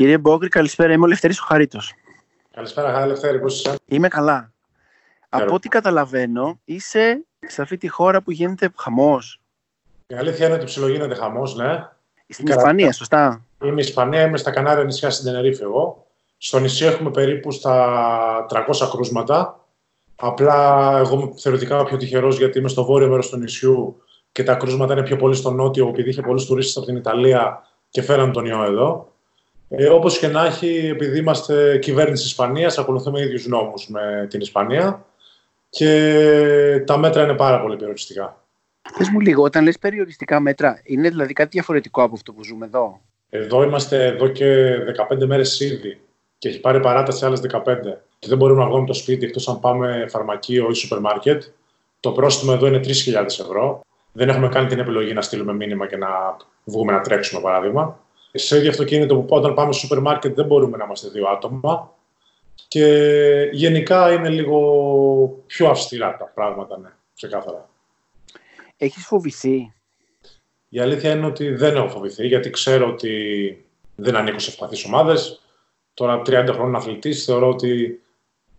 Κύριε Μπόκρη, καλησπέρα. Είμαι ο Λευτέρης ο Χαρίτος. Καλησπέρα, Χάρη Λευτέρη. Πώς είσαι; Είμαι καλά. Από ό,τι καταλαβαίνω, είσαι σε αυτή τη χώρα που γίνεται χαμός. Η αλήθεια είναι ότι ψιλογίνεται χαμός, ναι. Στην Ισπανία, σωστά. Είμαι Ισπανία, είμαι στα Κανάρια νησιά στην Τενερίφη εγώ. Στο νησί έχουμε περίπου στα 300 κρούσματα. Απλά εγώ είμαι θεωρητικά πιο τυχερός γιατί είμαι στο βόρειο μέρος του νησιού και τα κρούσματα είναι πιο πολύ στο νότιο επειδή είχε πολλούς τουρίστες από την Ιταλία και φέραν τον ιό εδώ. Ε, Όπως και να έχει, επειδή είμαστε κυβέρνηση Ισπανίας, ακολουθούμε ίδιους νόμους με την Ισπανία και τα μέτρα είναι πάρα πολύ περιοριστικά. Πες μου λίγο, όταν λες περιοριστικά μέτρα, είναι δηλαδή κάτι διαφορετικό από αυτό που ζούμε εδώ; Εδώ είμαστε εδώ και 15 μέρες ήδη και έχει πάρει παράταση άλλες 15. Και δεν μπορούμε να βγούμε το σπίτι εκτός αν πάμε φαρμακείο ή σούπερ μάρκετ. Το πρόστιμο εδώ είναι 3.000 ευρώ. Δεν έχουμε κάνει την επιλογή να στείλουμε μήνυμα και να βγούμε να τρέξουμε, παράδειγμα σε ίδιο αυτοκίνητο που όταν πάμε στο σούπερ μάρκετ δεν μπορούμε να είμαστε δύο άτομα. Και γενικά είναι λίγο πιο αυστηρά τα πράγματα, ναι, ξεκάθαρα. Έχεις φοβηθεί; Η αλήθεια είναι ότι δεν έχω φοβηθεί, γιατί ξέρω ότι δεν ανήκω σε ευπαθείς ομάδες. Τώρα 30 χρόνων αθλητής, θεωρώ ότι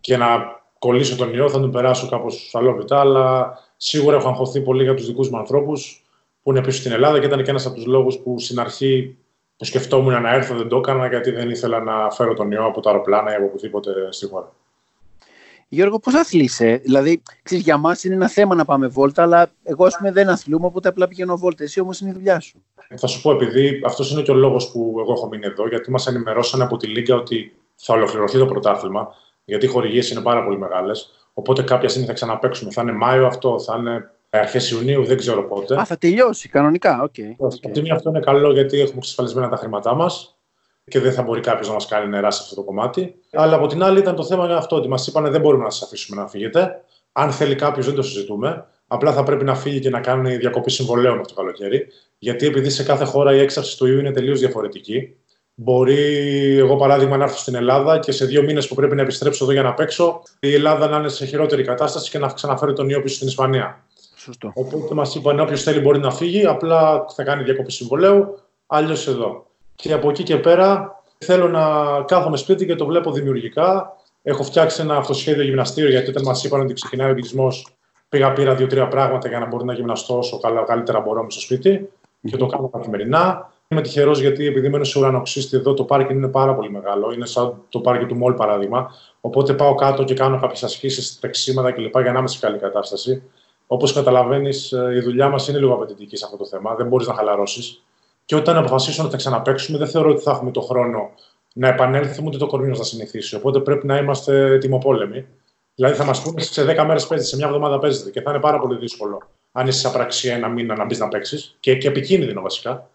και να κολλήσω τον ιό θα τον περάσω κάπως αλόβητα, αλλά σίγουρα έχω αγχωθεί πολύ για τους δικούς μου ανθρώπους που είναι πίσω στην Ελλάδα και ήταν και ένας από τους λόγους που στην αρχή που σκεφτόμουν να έρθω, δεν το έκανα γιατί δεν ήθελα να φέρω τον ιό από τα αεροπλάνα ή από οπουδήποτε στη χώρα. Γιώργο, πώς αθλείσαι, Δηλαδή, ξέρεις, για μας είναι ένα θέμα να πάμε βόλτα, αλλά εγώ ας πούμε, δεν αθλούμαι, οπότε απλά πηγαίνω βόλτα. Εσύ όμως είναι η δουλειά σου. Θα σου πω, επειδή αυτός είναι και ο λόγος που εγώ έχω μείνει εδώ, γιατί μας ενημερώσαν από τη Λίγκα ότι θα ολοκληρωθεί το πρωτάθλημα, γιατί οι χορηγίες είναι πάρα πολύ μεγάλες. Οπότε κάποια στιγμή θα ξαναπέξουμε. Θα είναι Μάιο αυτό, θα είναι αρχές Ιουνίου, δεν ξέρω πότε. Α, θα τελειώσει κανονικά. Okay. Okay. αυτό είναι καλό γιατί έχουμε εξασφαλισμένα τα χρήματά μας και δεν θα μπορεί κάποιος να μας κάνει νερά σε αυτό το κομμάτι. Αλλά από την άλλη ήταν το θέμα αυτό ότι μας είπαν δεν μπορούμε να σας αφήσουμε να φύγετε. Αν θέλει κάποιος, δεν το συζητούμε. Απλά θα πρέπει να φύγει και να κάνει διακοπή συμβολέων αυτό το καλοκαίρι. Γιατί επειδή σε κάθε χώρα η έξαρση του ιού είναι τελείως διαφορετική. Μπορεί, εγώ παράδειγμα, να έρθω στην Ελλάδα και σε δύο μήνες που πρέπει να επιστρέψω εδώ για να παίξω, η Ελλάδα να είναι σε χειρότερη κατάσταση και να ξαναφέρει τον ιό πίσω στην Ισπανία. Σωστό. Οπότε μας είπαν όποιος θέλει μπορεί να φύγει, απλά θα κάνει διακοπή συμβολέου, αλλιώς εδώ. Και από εκεί και πέρα θέλω να κάθομαι σπίτι και το βλέπω δημιουργικά. Έχω φτιάξει ένα αυτοσχέδιο γυμναστήριο γιατί όταν μας είπαν ότι ξεκινάει ο γυμνασμό, πήγα πήρα δύο-τρία πράγματα για να μπορώ να γυμναστώ όσο καλύτερα μπορώ στο σπίτι και το κάνω καθημερινά. Είμαι τυχερός γιατί επειδή μένω σε ουρανοξύστη εδώ το πάρκινγκ είναι πάρα πολύ μεγάλο. Είναι σαν το πάρκινγκ του Μολ παράδειγμα. Οπότε πάω κάτω και κάνω κάποιες ασκήσεις, τρεξίματα κλπ. για να είμαι σε καλή κατάσταση. Όπως καταλαβαίνεις, ε, η δουλειά μας είναι λίγο απαιτητική σε αυτό το θέμα. Δεν μπορείς να χαλαρώσεις. Και όταν αποφασίσουμε να τα ξαναπέξουμε, δεν θεωρώ ότι θα έχουμε το χρόνο να επανέλθουμε ούτε το κορμί μας να συνηθίσει. Οπότε πρέπει να είμαστε τιμοπόλεμοι. Δηλαδή, θα μας πούνε σε 10 μέρες παίζετε, σε μια εβδομάδα παίζετε και θα είναι πάρα πολύ δύσκολο αν είσαι σε απραξία ένα μήνα να μπεις να παίξεις και, και επικίνδυνο βασικά.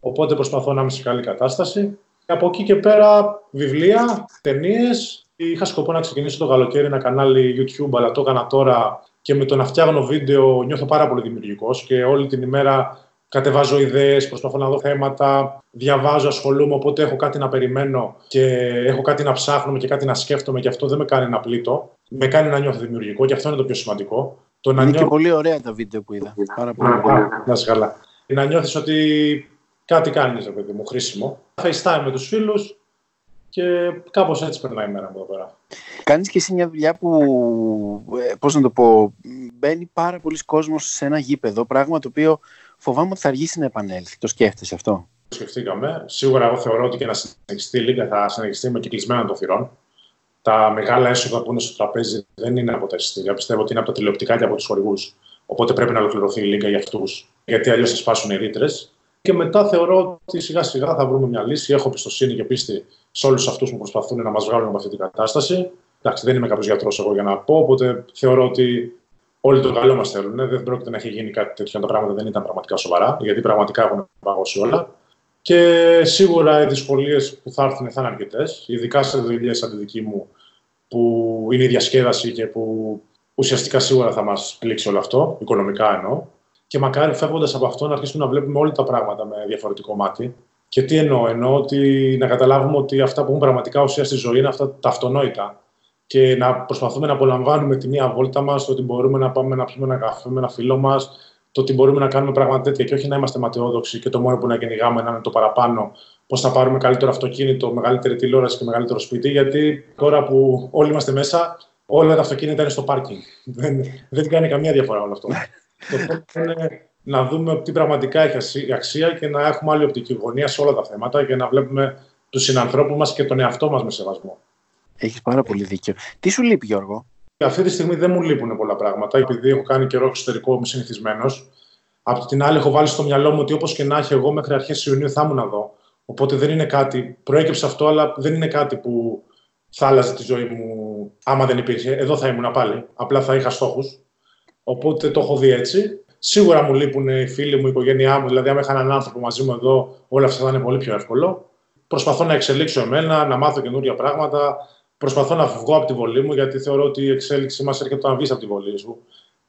Οπότε προσπαθώ να είμαι σε καλή κατάσταση. Από εκεί και πέρα, βιβλία, ταινίες. Είχα σκοπό να ξεκινήσω το καλοκαίρι ένα κανάλι YouTube, αλλά το έκανα τώρα και με το να φτιάχνω βίντεο νιώθω πάρα πολύ δημιουργικός και όλη την ημέρα κατεβάζω ιδέες, προσπαθώ να δω θέματα, διαβάζω, ασχολούμαι. Οπότε έχω κάτι να περιμένω και έχω κάτι να ψάχνω και κάτι να σκέφτομαι και αυτό δεν με κάνει να πλήττω. Με κάνει να νιώθω δημιουργικό και αυτό είναι το πιο σημαντικό. Το να είναι και πολύ ωραία τα βίντεο που είδα. Πάρα πολύ. Να είσαι καλά. Να νιώθεις ότι κάτι κάνεις, παιδί μου, χρήσιμο. FaceTime με τους φίλους, και κάπως έτσι περνάει η μέρα μου εδώ πέρα. Κάνεις και εσύ μια δουλειά που, ε, πώς να το πω, μπαίνει πάρα πολλοί κόσμος σε ένα γήπεδο, πράγμα το οποίο φοβάμαι ότι θα αργήσει να επανέλθει. Το σκέφτεσαι αυτό; Το σκεφτήκαμε. Σίγουρα εγώ θεωρώ ότι και να συνεχιστεί η Λίγκα θα συνεχιστεί με κυκλισμένα των θυρών. Τα μεγάλα έσοδα που είναι στο τραπέζι δεν είναι από τα εισιτήρια. Πιστεύω ότι είναι από τα τηλεοπτικά και από τους χορηγούς. Οπότε πρέπει να ολοκληρωθεί η Λίγκα για αυτούς. Γιατί αλλιώς θα σπάσουν οι ρήτρες. Και μετά θεωρώ ότι σιγά σιγά θα βρούμε μια λύση. Έχω πιστοσύνη και πίστη σε όλους αυτούς που προσπαθούν να μας βγάλουν από αυτή την κατάσταση. Εντάξει, δεν είμαι κάποιος γιατρός εγώ για να πω, οπότε θεωρώ ότι όλοι το καλό μας θέλουν. Δεν πρόκειται να έχει γίνει κάτι τέτοιο αν τα πράγματα δεν ήταν πραγματικά σοβαρά, γιατί πραγματικά έχουν παγώσει όλα. Και σίγουρα οι δυσκολίες που θα έρθουν θα είναι αρκετές, ειδικά σε δουλειές σαν τη δική μου, που είναι η διασκέδαση και που ουσιαστικά σίγουρα θα μας πλήξει όλο αυτό, οικονομικά εννοώ. Και μακάρι φεύγοντας από αυτό να αρχίσουμε να βλέπουμε όλα τα πράγματα με διαφορετικό μάτι. Και τι εννοώ, εννοώ ότι να καταλάβουμε ότι αυτά που έχουν πραγματικά ουσία στη ζωή είναι αυτά τα αυτονόητα. Και να προσπαθούμε να απολαμβάνουμε τη μία βόλτα μας, το ότι μπορούμε να πάμε να πιούμε ένα καφέ με ένα φίλο μας, το ότι μπορούμε να κάνουμε πράγματα τέτοια και όχι να είμαστε ματαιόδοξοι και το μόνο που να κυνηγάμε να είναι το παραπάνω. Πώς θα πάρουμε καλύτερο αυτοκίνητο, μεγαλύτερη τηλεόραση και μεγαλύτερο σπίτι. Γιατί τώρα που όλοι είμαστε μέσα, όλα τα αυτοκίνητα είναι στο πάρκινγκ. Δεν, δεν κάνει καμία διαφορά όλο αυτό. το είναι να δούμε τι πραγματικά έχει αξία και να έχουμε άλλη οπτική γωνία σε όλα τα θέματα και να βλέπουμε τους συνανθρώπους μας και τον εαυτό μας με σεβασμό. Έχεις πάρα πολύ δίκιο. Τι σου λείπει, Γιώργο; Αυτή τη στιγμή δεν μου λείπουν πολλά πράγματα, επειδή έχω κάνει καιρό εξωτερικό, είμαι συνηθισμένος. Απ' την άλλη, έχω βάλει στο μυαλό μου ότι όπως και να έχει, εγώ μέχρι αρχές Ιουνίου θα ήμουν εδώ. Οπότε δεν είναι κάτι. Προέκυψε αυτό, αλλά δεν είναι κάτι που θα άλλαζε τη ζωή μου άμα δεν υπήρχε. Εδώ θα ήμουν πάλι. Απλά θα είχα στόχους. Οπότε το έχω δει έτσι. Σίγουρα μου λείπουν οι φίλοι μου, η οικογένειά μου. Δηλαδή, αν είχα έναν άνθρωπο μαζί μου εδώ, όλα αυτά θα είναι πολύ πιο εύκολο. Προσπαθώ να εξελίξω εμένα, να μάθω καινούργια πράγματα. Προσπαθώ να βγω από τη βολή μου, γιατί θεωρώ ότι η εξέλιξη μας έρχεται να βγει από τη βολή σου.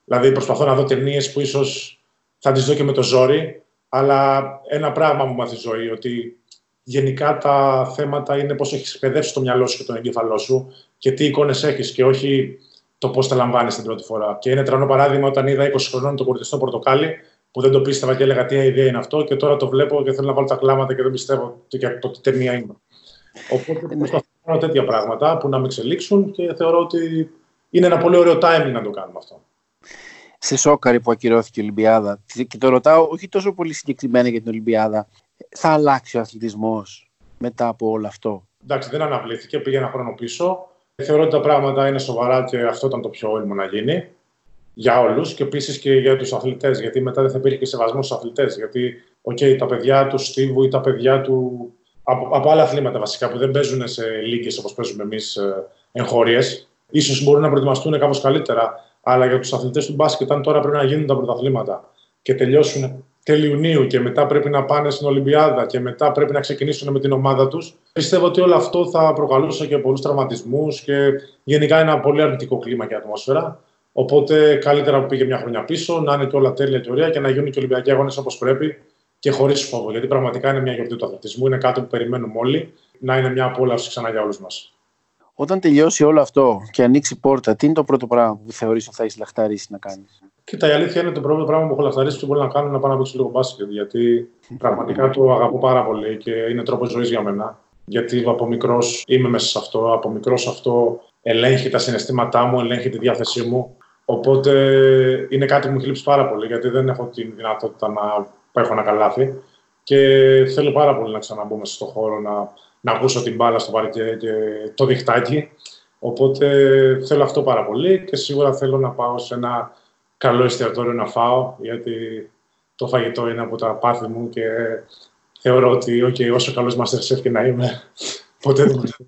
Δηλαδή, προσπαθώ να δω ταινίες που ίσως θα τις δω και με το ζόρι. Αλλά ένα πράγμα μου μάθει η ζωή, ότι γενικά τα θέματα είναι πώς έχεις εκπαιδεύσει το μυαλό σου και τον εγκέφαλό σου και τι εικόνες έχεις και όχι το πώς τα λαμβάνεις την πρώτη φορά. Και είναι τρανό παράδειγμα όταν είδα 20 χρονών το κουρτιστό πορτοκάλι που δεν το πίστευα και έλεγα τι ιδέα είναι αυτό και τώρα το βλέπω και θέλω να βάλω τα κλάματα και δεν πιστεύω το, το τι ταινία είναι. Οπότε ε, προσπαθώ να κάνω τέτοια πράγματα που να με εξελίξουν και θεωρώ ότι είναι ένα πολύ ωραίο timing να το κάνουμε αυτό. Σε σόκαρη που ακυρώθηκε η Ολυμπιάδα. Και το ρωτάω όχι τόσο πολύ συγκεκριμένα για την Ολυμπιάδα. Θα αλλάξει ο αθλητισμός μετά από όλο αυτό; Εντάξει, δεν αναβλήθηκε, πήγε ένα χρόνο πίσω. Θεωρώ ότι τα πράγματα είναι σοβαρά και αυτό ήταν το πιο όριμο να γίνει για όλους και επίσης και για τους αθλητές. Γιατί μετά δεν θα υπήρχε και σεβασμός στους αθλητές. Γιατί, OK, τα παιδιά τους Στίβου ή τα παιδιά του. Από, από άλλα αθλήματα βασικά που δεν παίζουν σε λίγες όπως παίζουμε εμείς ε, εγχώριες, ίσως μπορούν να προετοιμαστούν κάπως καλύτερα. Αλλά για τους αθλητές του μπάσκετ, αν τώρα πρέπει να γίνουν τα πρωταθλήματα και τελειώσουν τέλη Ιουνίου και μετά πρέπει να πάνε στην Ολυμπιάδα και μετά πρέπει να ξεκινήσουν με την ομάδα τους. Πιστεύω ότι όλο αυτό θα προκαλούσε και πολλούς τραυματισμούς και γενικά ένα πολύ αρνητικό κλίμα και ατμόσφαιρα. Οπότε καλύτερα που πήγε μια χρονιά πίσω, να είναι και όλα τέλεια και ωραία και να γίνουν και Ολυμπιακοί αγώνες όπως πρέπει και χωρίς φόβο. Γιατί πραγματικά είναι μια γιορτή του αθλητισμού, είναι κάτι που περιμένουμε όλοι να είναι μια απόλαυση ξανά για όλους μας. Όταν τελειώσει όλο αυτό και ανοίξει η πόρτα, τι είναι το πρώτο πράγμα που θεωρείς ότι θα έχεις λαχταρίσει να κάνεις; Κοίτα, η αλήθεια είναι ότι το πρώτο πράγμα που έχω λαχταρίσει που μπορεί να κάνω είναι να πάω να παίξω λίγο μπάσκετ. Γιατί πραγματικά το αγαπώ πάρα πολύ και είναι τρόπος ζωής για μένα. Γιατί από μικρός είμαι μέσα σε αυτό. Από μικρός αυτό ελέγχει τα συναισθήματά μου, ελέγχει τη διάθεσή μου. Οπότε είναι κάτι που μου έχει πάρα πολύ, γιατί δεν έχω τη δυνατότητα να έχω ένα καλάθι. Και θέλω πάρα πολύ να ξαναμπω μέσα στον χώρο, να, να ακούσω την μπάλα στο παρκέ και το διχτάκι. Οπότε θέλω αυτό πάρα πολύ και σίγουρα θέλω να πάω σε ένα καλό εστιατόριο να φάω, γιατί το φαγητό είναι από τα πάθη μου και θεωρώ ότι okay, όσο καλός Masterchef και να είμαι, ποτέ δεν μου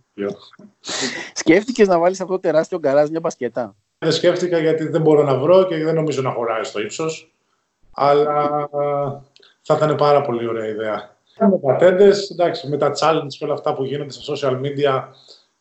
Σκέφτηκες να βάλεις αυτό το τεράστιο γκαράζ μια μπασκετά. Δεν σκέφτηκα γιατί δεν μπορώ να βρω και δεν νομίζω να χωράει στο ύψος. Αλλά θα ήταν πάρα πολύ ωραία ιδέα. Με πατέντες, εντάξει, με τα challenge και όλα αυτά που γίνονται στα social media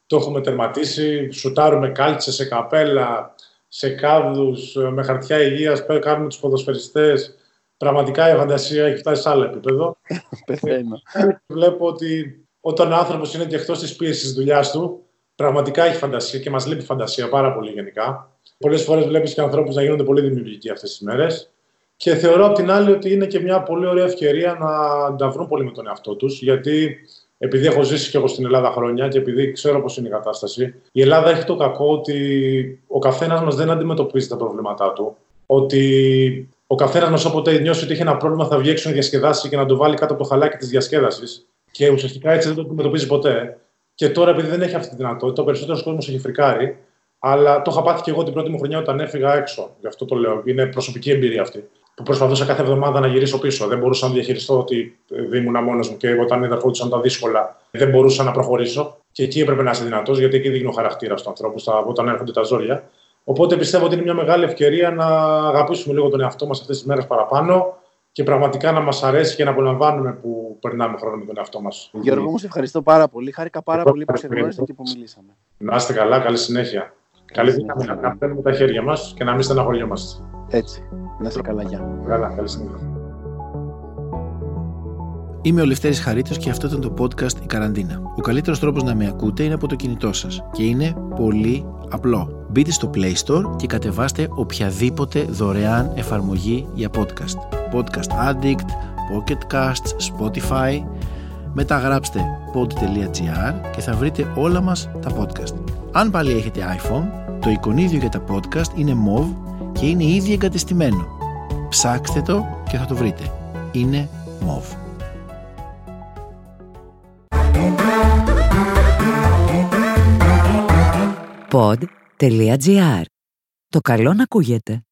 το έχουμε τερματίσει. Σουτάρουμε κάλτσες σε καπέλα, σε κάδους, με χαρτιά υγείας, κάνουμε τους ποδοσφαιριστές. Πραγματικά η φαντασία έχει φτάσει σε άλλο επίπεδο. Πεθαίνω. Βλέπω ότι όταν ο άνθρωπος είναι και εκτός της πίεσης της δουλειάς του, πραγματικά έχει φαντασία και μας λείπει φαντασία πάρα πολύ γενικά. Πολλές φορές βλέπεις και ανθρώπους να γίνονται πολύ δημιουργικοί αυτές τις μέρες. Και θεωρώ απ' την άλλη ότι είναι και μια πολύ ωραία ευκαιρία να τα βρουν πολύ με τον εαυτό τους. Γιατί επειδή έχω ζήσει και εγώ στην Ελλάδα χρόνια και επειδή ξέρω πώς είναι η κατάσταση, η Ελλάδα έχει το κακό ότι ο καθένας μας δεν αντιμετωπίζει τα προβλήματά του. Ότι ο καθένας μας όποτε νιώσει ότι έχει ένα πρόβλημα θα βγει έξω να διασκεδάσει και να το βάλει κάτω από το χαλάκι της διασκέδασης. Και ουσιαστικά έτσι δεν το αντιμετωπίζει ποτέ. Και τώρα, επειδή δεν έχει αυτή τη δυνατότητα, ο περισσότερος κόσμος έχει φρικάρει. Αλλά το είχα πάθει και εγώ την πρώτη μου χρονιά όταν έφυγα έξω. Γι' αυτό το λέω. Είναι προσωπική εμπειρία αυτή. Που προσπαθούσα κάθε εβδομάδα να γυρίσω πίσω. Δεν μπορούσα να διαχειριστώ ότι ήμουν μόνος μου και όταν είδα ερχόντουσαν τα δύσκολα, δεν μπορούσα να προχωρήσω. Και εκεί έπρεπε να είσαι δυνατός, γιατί εκεί δείχνει ο χαρακτήρας του ανθρώπου όταν έρχονται τα ζόρια. Οπότε πιστεύω ότι είναι μια μεγάλη ευκαιρία να αγαπήσουμε λίγο τον εαυτό μας αυτές τις μέρες παραπάνω, και πραγματικά να μας αρέσει και να απολαμβάνουμε που περνάμε χρόνο με τον εαυτό μας. Γιώργο, μου σε ευχαριστώ πάρα πολύ. Χάρηκα πάρα πολύ που σε γνώρισα και που μιλήσαμε. Να είστε καλά, καλή συνέχεια. Καλή δύναμη να παίρνουμε τα χέρια μας και να μην στεναχωριόμαστε. Έτσι. Να είστε καλά, γεια. Καλά, καλή συνέχεια. Είμαι ο Λευτέρης Χαρίτος και αυτό ήταν το podcast «Η Καραντίνα». Ο καλύτερος τρόπος να με ακούτε είναι από το κινητό σας και είναι πολύ απλό. Μπείτε στο Play Store και κατεβάστε οποιαδήποτε δωρεάν εφαρμογή για podcast. Podcast Addict, Pocket Casts, Spotify. Μετά γράψτε pod.gr και θα βρείτε όλα μας τα podcast. Αν πάλι έχετε iPhone, το εικονίδιο για τα podcast είναι MOV και είναι ήδη εγκατεστημένο. Ψάξτε το και θα το βρείτε. Είναι MOV. pod.gr. Το καλό να ακούγεται.